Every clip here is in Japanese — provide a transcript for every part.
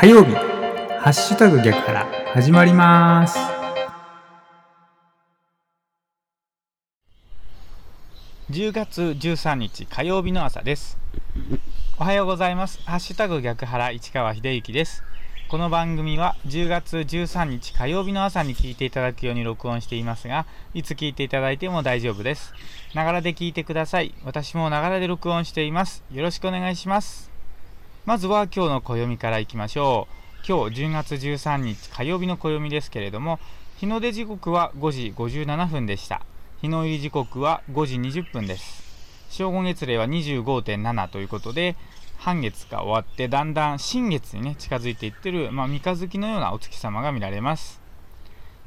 火曜日。ハッシュタグ逆から始まります。10月13日火曜日の朝です。おはようございます。ハッシュタグ逆原市川秀幸です。この番組は10月13日火曜日の朝に聞いていただくように録音していますがいつ聞いていただいても大丈夫です。ながらで聞いてください。私もながらで録音しています。よろしくお願いします。まずは今日の暦からいきましょう。今日10月13日火曜日の暦ですけれども日の出時刻は5時57分でした。日の入り時刻は5時20分です。正午月齢は25.7ということで半月が終わってだんだん新月にね近づいていってる、まあ、三日月のようなお月様が見られます。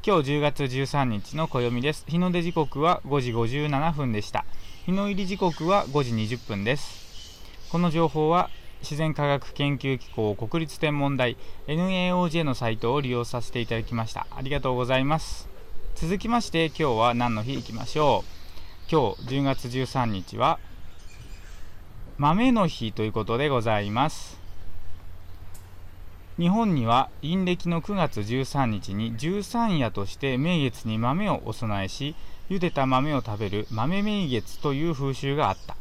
今日10月13日の暦です。日の出時刻は5時57分でした。日の入り時刻は5時20分です。この情報は自然科学研究機構国立天文台 NAOJ のサイトを利用させていただきました。ありがとうございます。続きまして今日は何の日いきましょう。今日10月13日は豆の日ということでございます。日本には陰暦の9月13日に十三夜として名月に豆をお供えし茹でた豆を食べる豆名月という風習があった。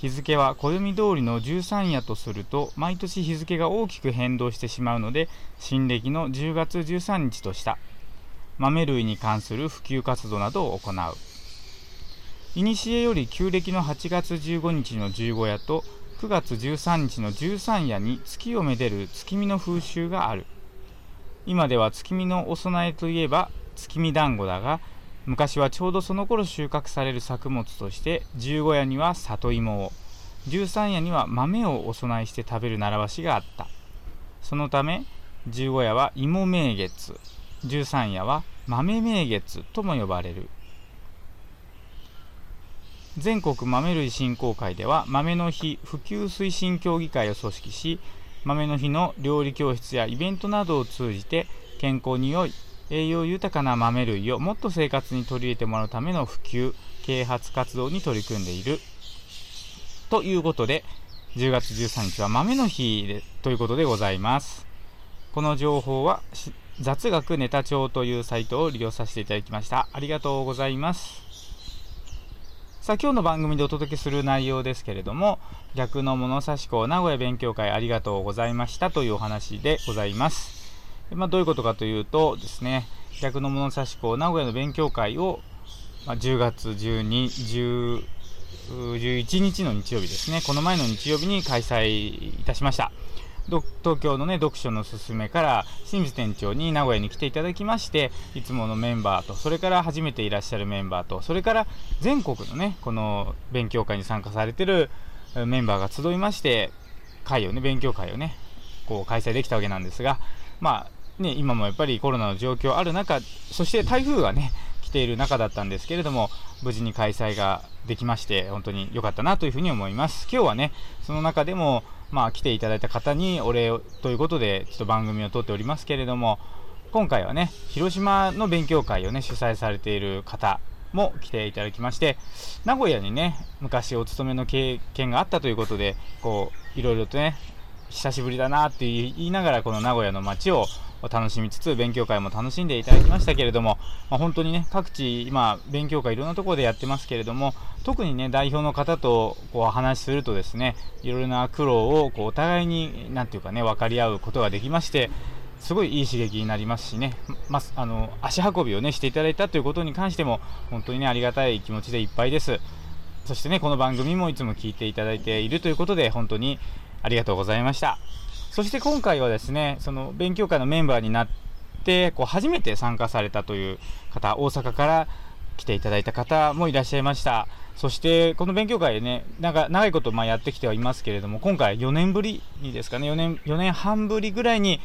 日付は暦通りの十三夜とすると毎年日付が大きく変動してしまうので新暦の10月13日とした豆類に関する普及活動などを行う。古より旧暦の8月15日の十五夜と9月13日の十三夜に月をめでる月見の風習がある。今では月見のお供えといえば月見団子だが昔はちょうどその頃収穫される作物として十五夜には里芋を十三夜には豆をお供えして食べる習わしがあった。そのため十五夜は芋名月十三夜は豆名月とも呼ばれる。全国豆類振興会では豆の日普及推進協議会を組織し豆の日の料理教室やイベントなどを通じて健康に良い栄養豊かな豆類をもっと生活に取り入れてもらうための普及啓発活動に取り組んでいる。ということで10月13日は豆の日でということでございます。この情報は雑学ネタ帳というサイトを利用させていただきました。ありがとうございます。さあ今日の番組でお届けする内容ですけれども逆の物差し校名古屋勉強会ありがとうございましたというお話でございます、まあ、どういうことかというとですね逆の物差し校名古屋の勉強会を、まあ、10月12、10 11日の日曜日ですねこの前の日曜日に開催いたしました。東京のね読書のすすめから清水店長に名古屋に来ていただきましていつものメンバーとそれから初めていらっしゃるメンバーとそれから全国のねこの勉強会に参加されてるメンバーが集いまして会をね勉強会をねこう開催できたわけなんですがまあね今もやっぱりコロナの状況ある中そして台風がね来ている中だったんですけれども無事に開催ができまして本当に良かったなというふうに思います。今日はねその中でもまあ、来ていただいた方にお礼ということでちょっと番組を撮っておりますけれども今回はね広島の勉強会をね主催されている方も来ていただきまして名古屋にね昔お勤めの経験があったということでこういろいろとね久しぶりだなって言いながらこの名古屋の街を楽しみつつ勉強会も楽しんでいただきましたけれども、まあ、本当にね各地今勉強会いろんなところでやってますけれども特にね代表の方とこう話するとですねいろいろな苦労をこうお互いに何て言うかね分かり合うことができましてすごいいい刺激になりますしね、まあの足運びをねしていただいたということに関しても本当にねありがたい気持ちでいっぱいです。そしてねこの番組もいつも聞いていただいているということで本当にありがとうございました。そして今回はですねその勉強会のメンバーになってこう初めて参加されたという方大阪から来ていただいた方もいらっしゃいました。そしてこの勉強会でねなんか長いことまやってきてはいますけれども今回4年ぶりにですかね4年 ,4 年半ぶりぐらいに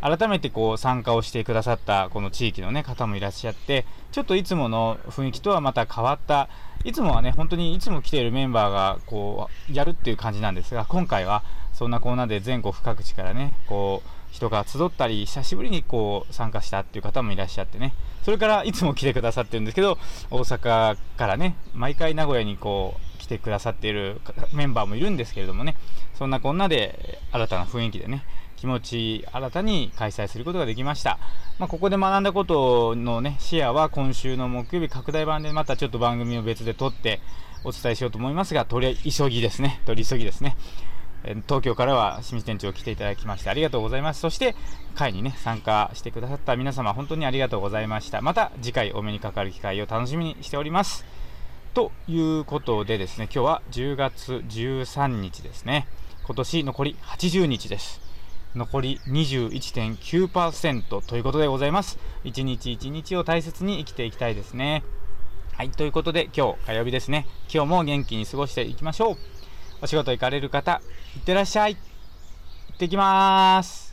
改めてこう参加をしてくださったこの地域の、ね、方もいらっしゃってちょっといつもの雰囲気とはまた変わった。いつもはね本当にいつも来ているメンバーがこうやるっていう感じなんですが今回はそんなコーナーで全国各地からねこう人が集ったり久しぶりにこう参加したっていう方もいらっしゃってね。それからいつも来てくださってるんですけど大阪からね毎回名古屋にこう来てくださっているメンバーもいるんですけれどもねそんなこんなで新たな雰囲気でね気持ち新たに開催することができました、まあ、ここで学んだことのねシェアは今週の木曜日拡大版でまたちょっと番組を別で撮ってお伝えしようと思いますが取り急ぎですね。取り急ぎですね。東京からは清水店長来ていただきましてありがとうございます。そして会にね参加してくださった皆様本当にありがとうございました。また次回お目にかかる機会を楽しみにしております。ということでですね今日は10月13日ですね。今年残り80日です。残り21.9%ということでございます。一日一日を大切に生きていきたいですね。はいということで今日火曜日ですね。今日も元気に過ごしていきましょう。お仕事行かれる方いってらっしゃい。行ってきまーす。